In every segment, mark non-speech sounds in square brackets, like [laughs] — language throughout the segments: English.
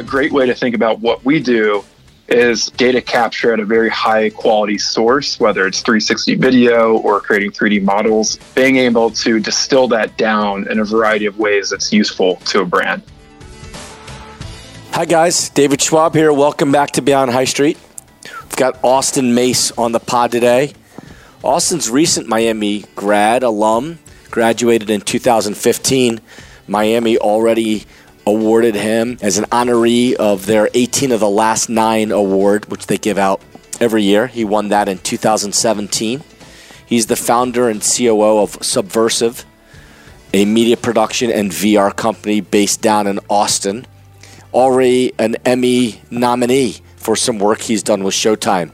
a great way to think about what we do is data capture at a very high quality source, whether it's 360 video or creating 3D models, being able to distill that down in a variety of ways that's useful to a brand. Hi, guys. David Schwab here. Welcome back to Beyond High Street. We've got Austin Mace on the pod today. Austin's recent Miami grad alum, graduated in 2015. Miami already awarded him as an honoree of their 18 of the last nine award, which they give out every year. He won that in 2017. He's the founder and COO of Subversive, a media production and VR company based down in Austin. Already an Emmy nominee for some work he's done with Showtime.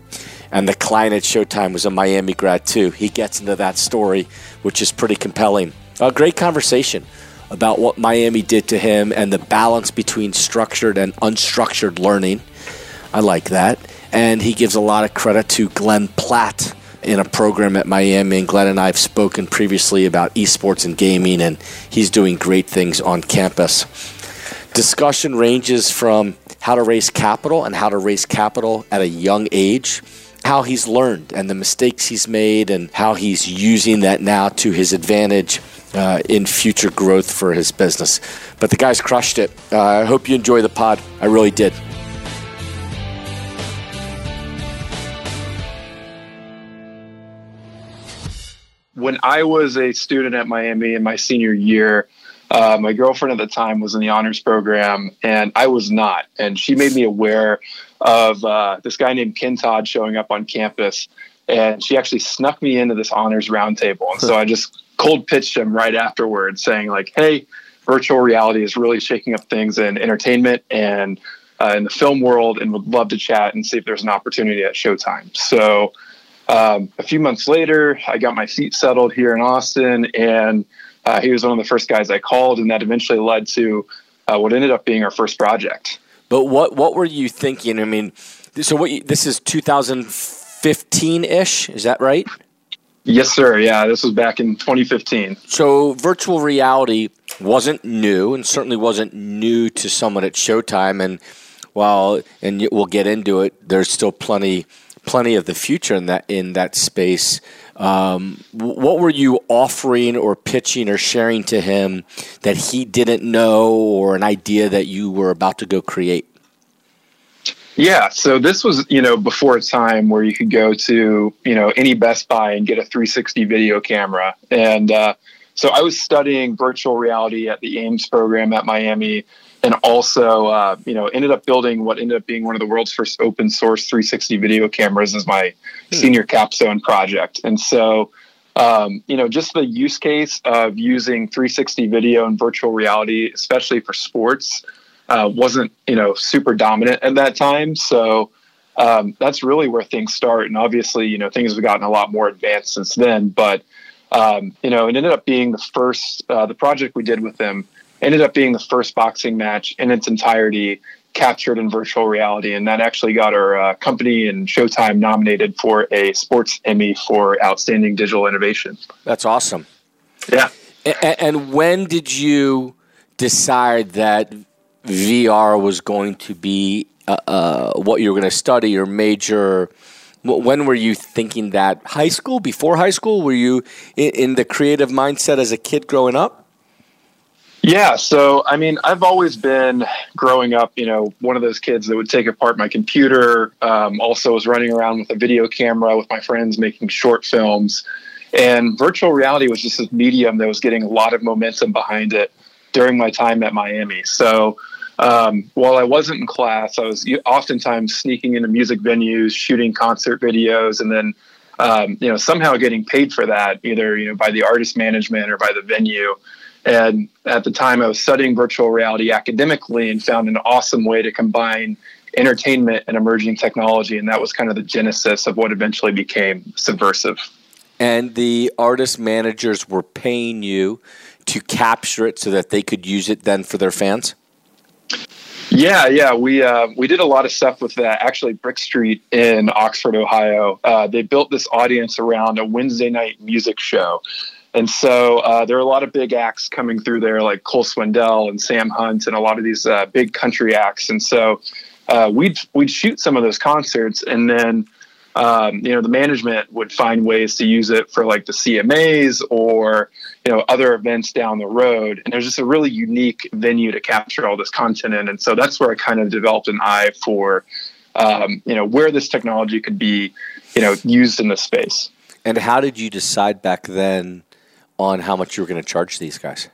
And the client at Showtime was a Miami grad, too. He gets into that story, which is pretty compelling. A great conversation about what Miami did to him and the balance between structured and unstructured learning. I like that. And he gives a lot of credit to Glenn Platt in a program at Miami. And Glenn and I have spoken previously about esports and gaming, and he's doing great things on campus. Discussion ranges from how to raise capital and how to raise capital at a young age, how he's learned and the mistakes he's made, and how he's using that now to his advantage uh, in future growth for his business. But the guy's crushed it. Uh, I hope you enjoy the pod. I really did. When I was a student at Miami in my senior year, uh, my girlfriend at the time was in the honors program, and I was not. And she made me aware of uh, this guy named Ken Todd showing up on campus, and she actually snuck me into this honors roundtable. And so I just cold pitched him right afterwards, saying like, "Hey, virtual reality is really shaking up things in entertainment and uh, in the film world, and would love to chat and see if there's an opportunity at Showtime." So. Um, a few months later, I got my feet settled here in Austin, and uh, he was one of the first guys I called, and that eventually led to uh, what ended up being our first project. But what what were you thinking? I mean, so what? You, this is 2015 ish. Is that right? Yes, sir. Yeah, this was back in 2015. So virtual reality wasn't new, and certainly wasn't new to someone at Showtime. And while, and we'll get into it, there's still plenty, plenty of the future in that in that space. Um, what were you offering or pitching or sharing to him that he didn't know, or an idea that you were about to go create? Yeah, so this was, you know, before a time where you could go to, you know, any Best Buy and get a 360 video camera. And uh, so I was studying virtual reality at the AIMS program at Miami and also, uh, you know, ended up building what ended up being one of the world's first open source 360 video cameras as my hmm. senior capstone project. And so, um, you know, just the use case of using 360 video and virtual reality, especially for sports, uh, wasn't you know super dominant at that time. So um, that's really where things start. And obviously, you know, things have gotten a lot more advanced since then. But um, you know, it ended up being the first uh, the project we did with them ended up being the first boxing match in its entirety captured in virtual reality, and that actually got our uh, company and Showtime nominated for a Sports Emmy for outstanding digital innovation. That's awesome. Yeah. And, and when did you decide that VR was going to be uh, uh, what you were going to study or major? When were you thinking that? High school? Before high school? Were you in, in the creative mindset as a kid growing up? Yeah, so I mean, I've always been growing up, you know, one of those kids that would take apart my computer. Um, also, was running around with a video camera with my friends, making short films. And virtual reality was just this medium that was getting a lot of momentum behind it during my time at Miami. So um, while I wasn't in class, I was oftentimes sneaking into music venues, shooting concert videos, and then um, you know somehow getting paid for that, either you know by the artist management or by the venue. And at the time, I was studying virtual reality academically and found an awesome way to combine entertainment and emerging technology, and that was kind of the genesis of what eventually became Subversive. And the artist managers were paying you to capture it so that they could use it then for their fans. Yeah, yeah, we uh, we did a lot of stuff with that. Actually, Brick Street in Oxford, Ohio, uh, they built this audience around a Wednesday night music show, And so uh, there are a lot of big acts coming through there, like Cole Swindell and Sam Hunt, and a lot of these uh, big country acts. And so uh, we'd we'd shoot some of those concerts, and then um, you know the management would find ways to use it for like the CMAs or you know other events down the road. And there's just a really unique venue to capture all this content in. And so that's where I kind of developed an eye for um, you know where this technology could be you know used in this space. And how did you decide back then on how much you were going to charge these guys?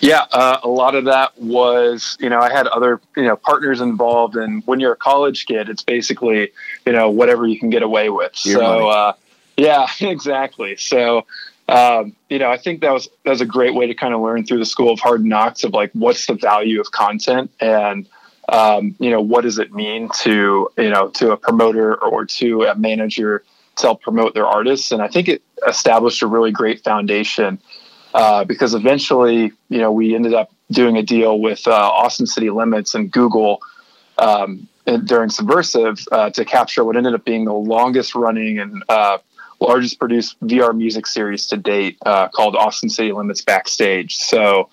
Yeah, uh, a lot of that was, you know, I had other, you know, partners involved, and when you're a college kid, it's basically, you know, whatever you can get away with. Your so, uh, yeah, [laughs] exactly. So, um, you know, I think that was that was a great way to kind of learn through the school of hard knocks of like what's the value of content and um, you know what does it mean to you know to a promoter or to a manager to help promote their artists, and I think it established a really great foundation uh, because eventually, you know, we ended up doing a deal with uh, Austin City Limits and Google um, during Subversive uh, to capture what ended up being the longest running and uh, largest produced VR music series to date uh, called Austin City Limits Backstage. So,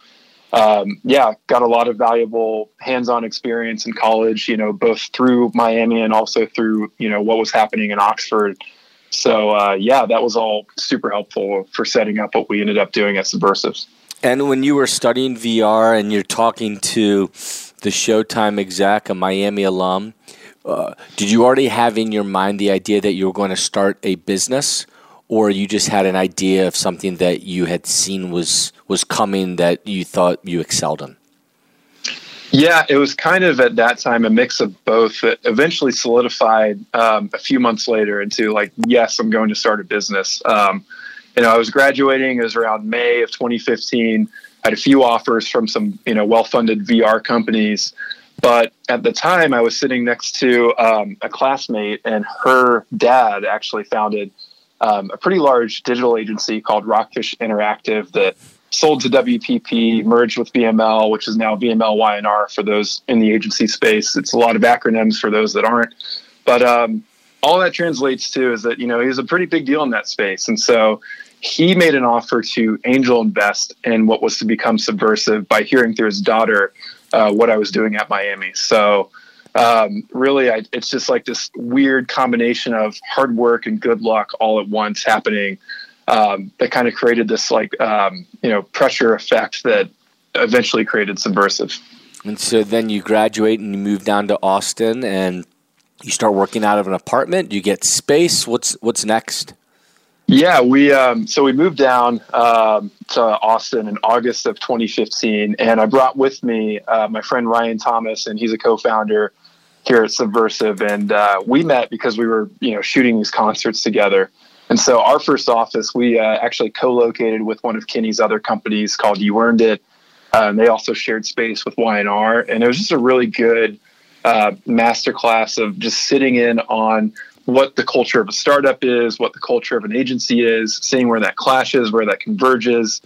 um, yeah, got a lot of valuable hands-on experience in college, you know, both through Miami and also through, you know, what was happening in Oxford so uh, yeah, that was all super helpful for setting up what we ended up doing at Subversives. And when you were studying VR and you're talking to the Showtime exec, a Miami alum, uh, did you already have in your mind the idea that you were going to start a business, or you just had an idea of something that you had seen was was coming that you thought you excelled in? Yeah, it was kind of at that time a mix of both that eventually solidified um, a few months later into like, yes, I'm going to start a business. Um, you know, I was graduating, it was around May of 2015. I had a few offers from some, you know, well funded VR companies. But at the time, I was sitting next to um, a classmate, and her dad actually founded um, a pretty large digital agency called Rockfish Interactive that sold to WPP, merged with VML, which is now VML Y&R for those in the agency space. It's a lot of acronyms for those that aren't. But um, all that translates to is that, you know, he's a pretty big deal in that space. And so he made an offer to angel invest in what was to become subversive by hearing through his daughter uh, what I was doing at Miami. So um, really, I, it's just like this weird combination of hard work and good luck all at once happening um, that kind of created this like um, you know pressure effect that eventually created Subversive. And so then you graduate and you move down to Austin and you start working out of an apartment. You get space. What's what's next? Yeah, we um, so we moved down um, to Austin in August of 2015, and I brought with me uh, my friend Ryan Thomas, and he's a co-founder here at Subversive, and uh, we met because we were you know shooting these concerts together. And so our first office, we uh, actually co-located with one of Kenny's other companies called You Earned It. Uh, they also shared space with Y&R. And it was just a really good uh, masterclass of just sitting in on what the culture of a startup is, what the culture of an agency is, seeing where that clashes, where that converges,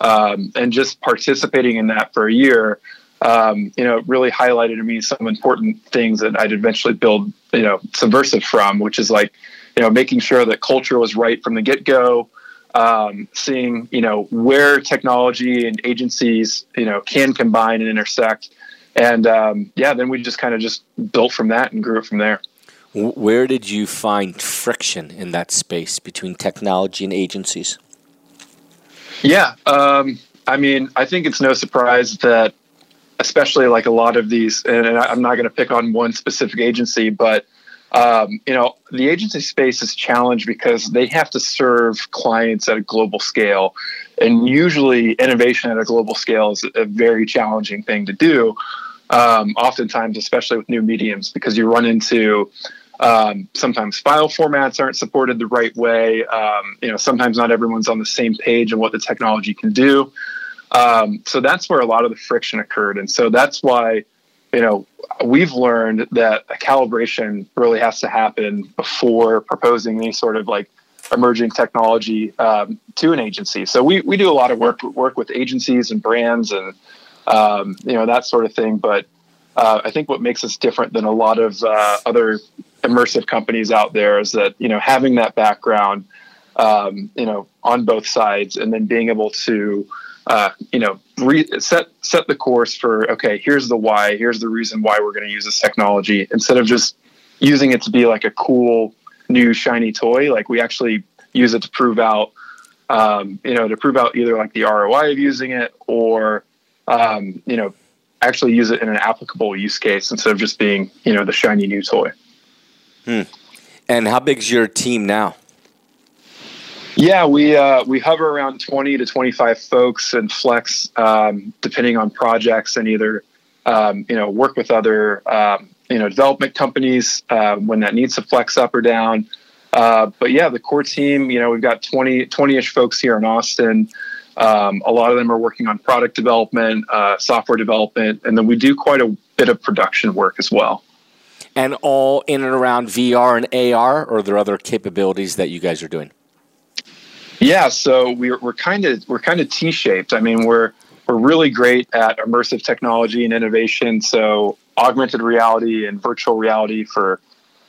um, and just participating in that for a year. Um, you know, really highlighted to me some important things that I'd eventually build, you know, Subversive from, which is like, you know, making sure that culture was right from the get go, um, seeing, you know, where technology and agencies, you know, can combine and intersect. And um, yeah, then we just kind of just built from that and grew it from there. Where did you find friction in that space between technology and agencies? Yeah, um, I mean, I think it's no surprise that, especially like a lot of these, and I'm not going to pick on one specific agency, but um, you know, the agency space is challenged because they have to serve clients at a global scale. And usually, innovation at a global scale is a very challenging thing to do, um, oftentimes, especially with new mediums, because you run into um, sometimes file formats aren't supported the right way. Um, you know, sometimes not everyone's on the same page on what the technology can do. Um, so that's where a lot of the friction occurred. And so that's why you know, we've learned that a calibration really has to happen before proposing any sort of like emerging technology um, to an agency. So we, we do a lot of work work with agencies and brands and um, you know that sort of thing. But uh, I think what makes us different than a lot of uh, other immersive companies out there is that you know having that background um, you know, on both sides, and then being able to, uh, you know, re- set set the course for okay, here's the why, here's the reason why we're going to use this technology, instead of just using it to be like a cool new shiny toy. Like we actually use it to prove out, um, you know, to prove out either like the ROI of using it or, um, you know, actually use it in an applicable use case instead of just being, you know, the shiny new toy. Hmm. And how big's your team now? Yeah, we uh, we hover around twenty to twenty five folks and flex um, depending on projects and either um, you know work with other um, you know development companies uh, when that needs to flex up or down. Uh, but yeah, the core team, you know, we've got 20 ish folks here in Austin. Um, a lot of them are working on product development, uh, software development, and then we do quite a bit of production work as well. And all in and around VR and AR, or are there other capabilities that you guys are doing? Yeah, so we're we're kind of we're kind of T-shaped. I mean, we're we're really great at immersive technology and innovation. So augmented reality and virtual reality for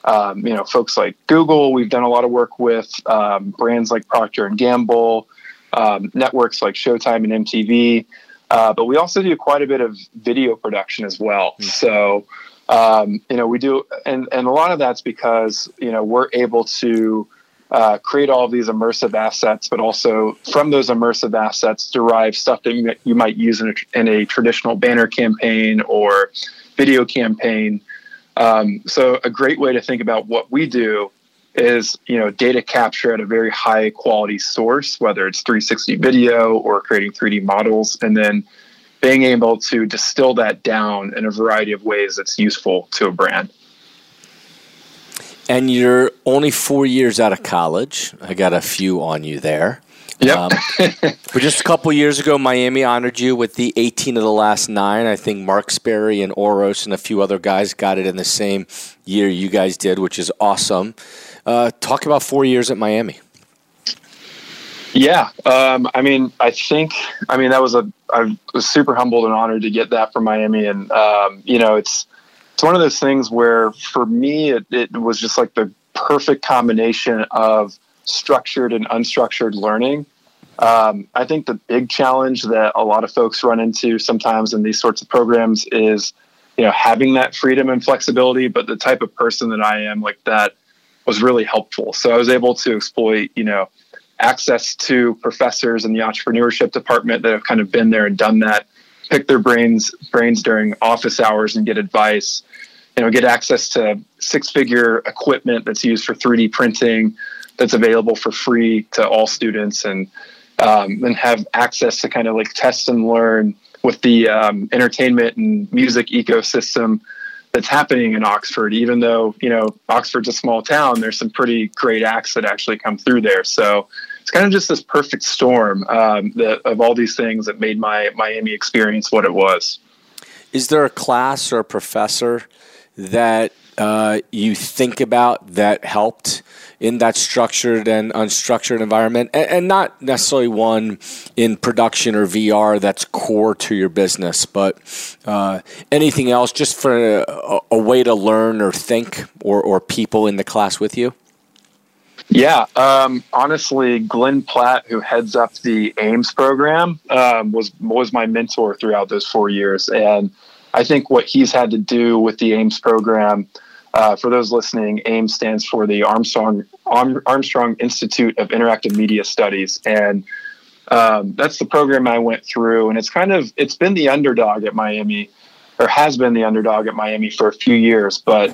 um, you know folks like Google. We've done a lot of work with um, brands like Procter and Gamble, um, networks like Showtime and MTV. Uh, but we also do quite a bit of video production as well. Mm. So um, you know we do, and and a lot of that's because you know we're able to uh, create all of these immersive assets, but also from those immersive assets derive stuff that you might use in a, in a traditional banner campaign or video campaign. Um, so a great way to think about what we do is you know data capture at a very high quality source, whether it's 360 video or creating 3D models, and then being able to distill that down in a variety of ways that's useful to a brand. And you're only four years out of college. I got a few on you there. Yep. Um, [laughs] but just a couple years ago, Miami honored you with the 18 of the last nine. I think Mark Sperry and Oros and a few other guys got it in the same year you guys did, which is awesome. Uh, talk about four years at Miami. Yeah, um, I mean, I think, I mean, that was a, I was super humbled and honored to get that from Miami, and um, you know, it's it's one of those things where for me it, it was just like the perfect combination of structured and unstructured learning. Um, I think the big challenge that a lot of folks run into sometimes in these sorts of programs is, you know, having that freedom and flexibility. But the type of person that I am, like that, was really helpful. So I was able to exploit, you know, access to professors in the entrepreneurship department that have kind of been there and done that pick their brains brains during office hours and get advice you know get access to six figure equipment that's used for 3d printing that's available for free to all students and um, have access to kind of like test and learn with the um, entertainment and music ecosystem that's happening in Oxford. Even though you know Oxford's a small town, there's some pretty great acts that actually come through there. So it's kind of just this perfect storm um, that, of all these things that made my Miami experience what it was. Is there a class or a professor that uh, you think about that helped in that structured and unstructured environment, and, and, not necessarily one in production or VR that's core to your business, but uh, anything else just for a, a, way to learn or think, or, or people in the class with you? Yeah, um, honestly, Glenn Platt, who heads up the AIMS program, um, was was my mentor throughout those four years, and I think what he's had to do with the AIMS program. Uh, for those listening, AIMS stands for the Armstrong Armstrong Institute of Interactive Media Studies, and um, that's the program I went through. And it's kind of it's been the underdog at Miami or has been the underdog at Miami for a few years. But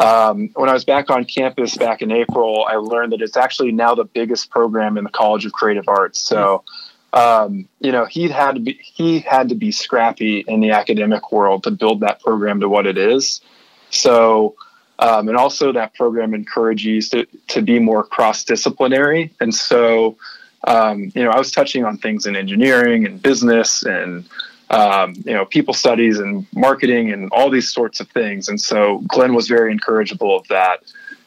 um, when I was back on campus back in April, I learned that it's actually now the biggest program in the College of Creative Arts. So, um, you know, he had to be he had to be scrappy in the academic world to build that program to what it is. So. Um, and also, that program encourages to, to be more cross disciplinary. And so, um, you know, I was touching on things in engineering and business and um, you know, people studies and marketing and all these sorts of things. And so Glenn was very encourageable of that.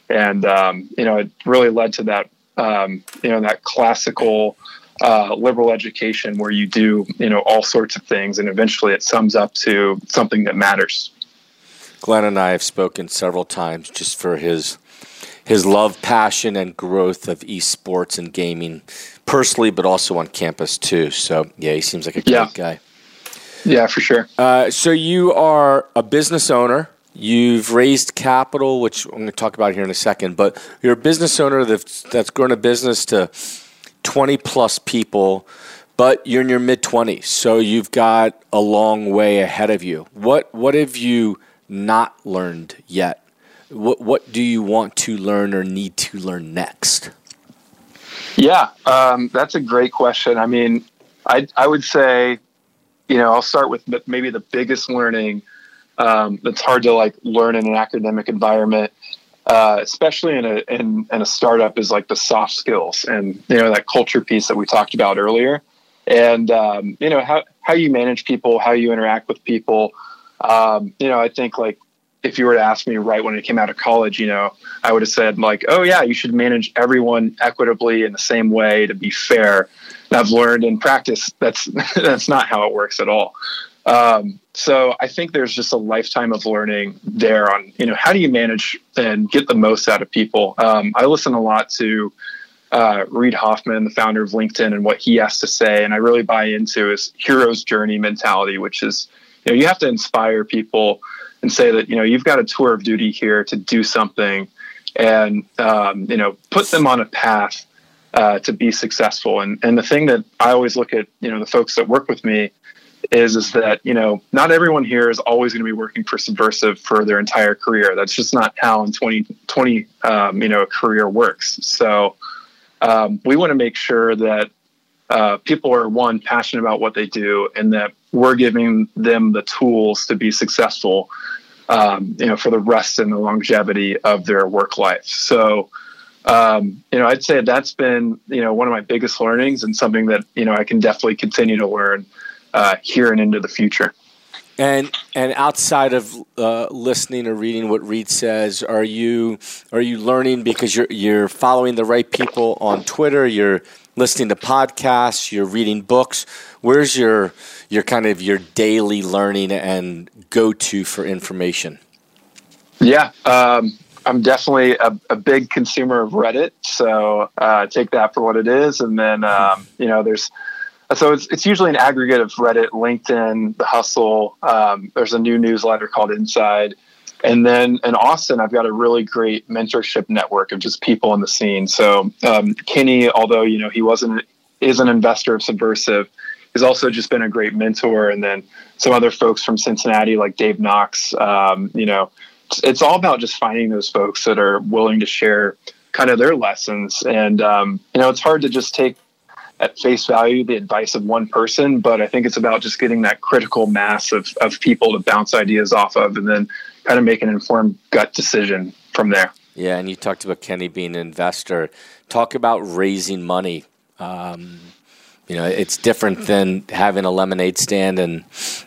And, um, you know, it really led to that, um, you know, that classical uh, liberal education where you do, you know, all sorts of things. And eventually it sums up to something that matters. Glenn and I have spoken several times just for his his love, passion, and growth of esports and gaming, personally, but also on campus too. So yeah, he seems like a great yeah. guy. Yeah, for sure. Uh, so you are a business owner. You've raised capital, which I'm going to talk about here in a second. But you're a business owner that's, that's grown a business to 20 plus people but you're in your mid 20s, so you've got a long way ahead of you. What what have you not learned yet? What what do you want to learn or need to learn next? Yeah, um, that's a great question. I mean, I I would say, you know, I'll start with maybe the biggest learning um, that's hard to like learn in an academic environment. Uh, especially in a in, in a startup is like the soft skills and you know that culture piece that we talked about earlier and um, you know how how you manage people, how you interact with people. Um, you know, I think like if you were to ask me right when I came out of college, you know, I would have said like, oh yeah, you should manage everyone equitably in the same way to be fair. I've learned in practice that's [laughs] that's not how it works at all. Um, so I think there's just a lifetime of learning there on you know how do you manage and get the most out of people. Um, I listen a lot to uh, Reid Hoffman, the founder of LinkedIn, and what he has to say. And I really buy into his hero's journey mentality, which is, you know, you have to inspire people and say that, you know, you've got a tour of duty here to do something and, um, you know, put them on a path uh, to be successful. And, and the thing that I always look at, you know, the folks that work with me is, is that, you know, not everyone here is always going to be working for Subversive for their entire career. That's just not how in 2020, um, you know, a career works. So, um, we want to make sure that uh, people are one passionate about what they do and that we're giving them the tools to be successful um, you know for the rest and the longevity of their work life so um, you know i'd say that's been you know one of my biggest learnings and something that you know i can definitely continue to learn uh, here and into the future and and outside of uh, listening or reading what Reid says, are you are you learning because you're you're following the right people on Twitter? You're listening to podcasts. You're reading books. Where's your your kind of your daily learning and go to for information? Yeah, um, I'm definitely a, a, big consumer of Reddit, so uh, take that for what it is. And then um, [laughs] you know, there's so it's, it's usually an aggregate of Reddit, LinkedIn, The Hustle. Um, there's a new newsletter called Inside. And then in Austin, I've got a really great mentorship network of just people in the scene. So um, Kenny, although you know he wasn't is an investor of Subversive, has also just been a great mentor. And then some other folks from Cincinnati, like Dave Knox. Um, you know, it's, all about just finding those folks that are willing to share kind of their lessons. And um, you know, it's hard to just take at face value the advice of one person, but I think it's about just getting that critical mass of, of people to bounce ideas off of and then kind of make an informed gut decision from there. Yeah, and you talked about Kenny being an investor. Talk about raising money. Um, you know, it's different than having a lemonade stand and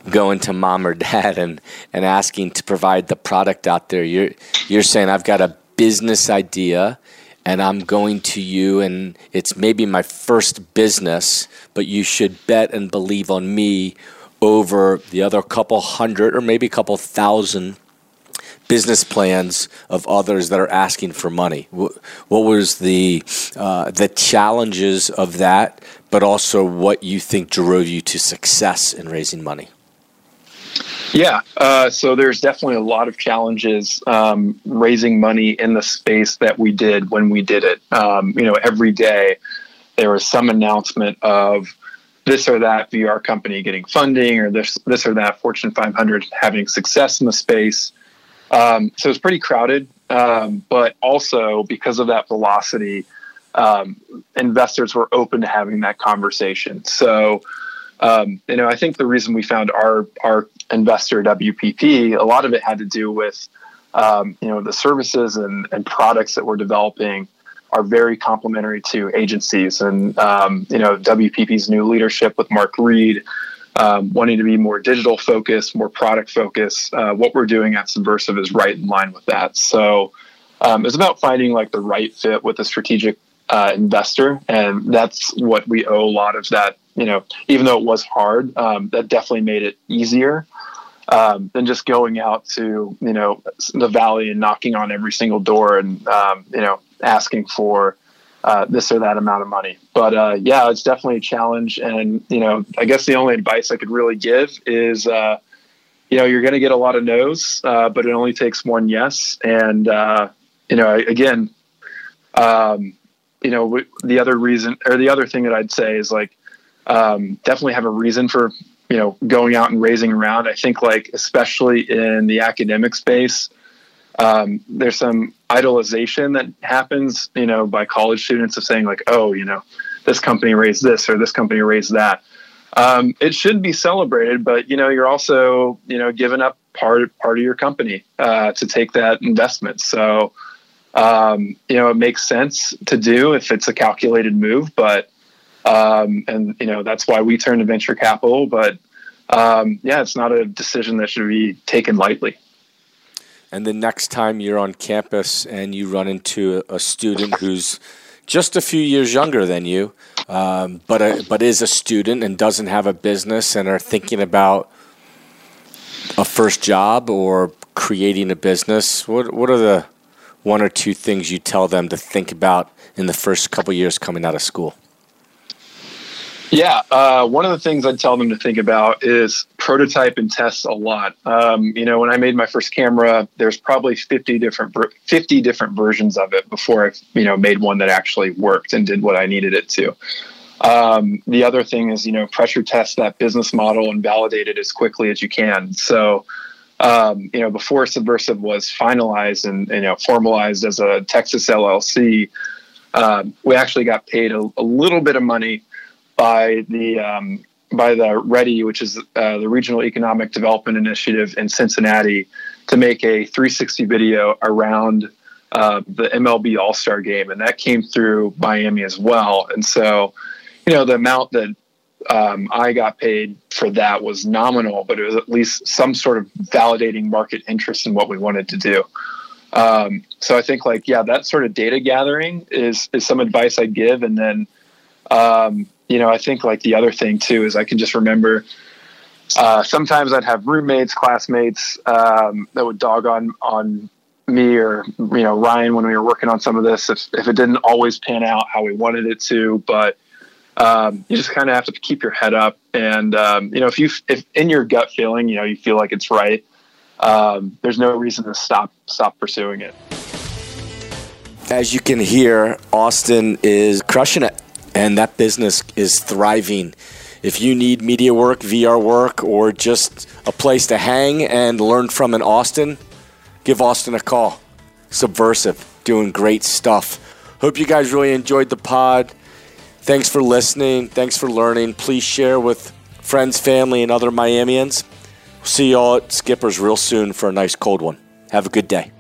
going to mom or dad and, and asking to provide the product out there. You're you're saying I've got a business idea and I'm going to you, and it's maybe my first business, but you should bet and believe on me over the other couple hundred or maybe a couple thousand business plans of others that are asking for money. What, was the uh, the challenges of that, but also what you think drove you to success in raising money? Yeah, uh, so there's definitely a lot of challenges um, raising money in the space that we did when we did it. Um, you know, every day there was some announcement of this or that VR company getting funding, or this this or that Fortune 500 having success in the space. Um, so it's pretty crowded, um, but also because of that velocity, um, investors were open to having that conversation. So um, you know, I think the reason we found our our investor WPP, a lot of it had to do with um, you know the services and, and products that we're developing are very complementary to agencies, and um, you know WPP's new leadership with Mark Read. Um, wanting to be more digital focused, more product focused. Uh, what we're doing at Subversive is right in line with that. So um, it's about finding like the right fit with a strategic uh, investor, and that's what we owe a lot of that you know, even though it was hard, um, that definitely made it easier. um, than just going out to you know the valley and knocking on every single door and um, you know asking for uh, this or that amount of money. But uh, yeah, it's definitely a challenge. And you know, I guess the only advice I could really give is uh, you know you're going to get a lot of no's, uh, but it only takes one yes. And uh, you know, again, um, you know, the other reason or the other thing that I'd say is like um, definitely have a reason for you know going out and raising around. I think like especially in the academic space. Um, there's some idolization that happens, you know, by college students of saying like, oh, you know, this company raised this or this company raised that. Um, it should be celebrated, but you know, you're also, you know, giving up part part of your company uh, to take that investment. So, um, you know, it makes sense to do if it's a calculated move, but um, and you know that's why we turn to venture capital. But um, yeah, it's not a decision that should be taken lightly. And the next time you're on campus and you run into a student who's just a few years younger than you, um, but a, but is a student and doesn't have a business and are thinking about a first job or creating a business, what what are the one or two things you tell them to think about in the first couple years coming out of school? Yeah, uh, one of the things I'd tell them to think about is prototype and test a lot. Um, you know, when I made my first camera, there's probably 50 different 50 different versions of it before I, you know, made one that actually worked and did what I needed it to. Um, the other thing is, you know, pressure test that business model and validate it as quickly as you can. So, um, you know, before Subversive was finalized and you know formalized as a Texas LLC, um, we actually got paid a, a little bit of money by the um, by the REDI, which is uh, the Regional Economic Development Initiative in Cincinnati, to make a 360 video around uh, the MLB All Star Game, and that came through Miami as well. And so, you know, the amount that um, I got paid for that was nominal, but it was at least some sort of validating market interest in what we wanted to do. Um, so I think like yeah, that sort of data gathering is is some advice I'd give, and then um, you know, I think like the other thing too is I can just remember uh, sometimes I'd have roommates, classmates um, that would dog on on me or you know Ryan when we were working on some of this if if it didn't always pan out how we wanted it to, but um, you just kind of have to keep your head up and um, you know if you if in your gut feeling you know you feel like it's right, um, there's no reason to stop stop pursuing it. As you can hear, Austin is crushing it and that business is thriving. If you need media work, VR work, or just a place to hang and learn from in Austin, give Austin a call. Subversive, doing great stuff. Hope you guys really enjoyed the pod. Thanks for listening. Thanks for learning. Please share with friends, family, and other Miamians. see you all at Skipper's real soon for a nice cold one. Have a good day.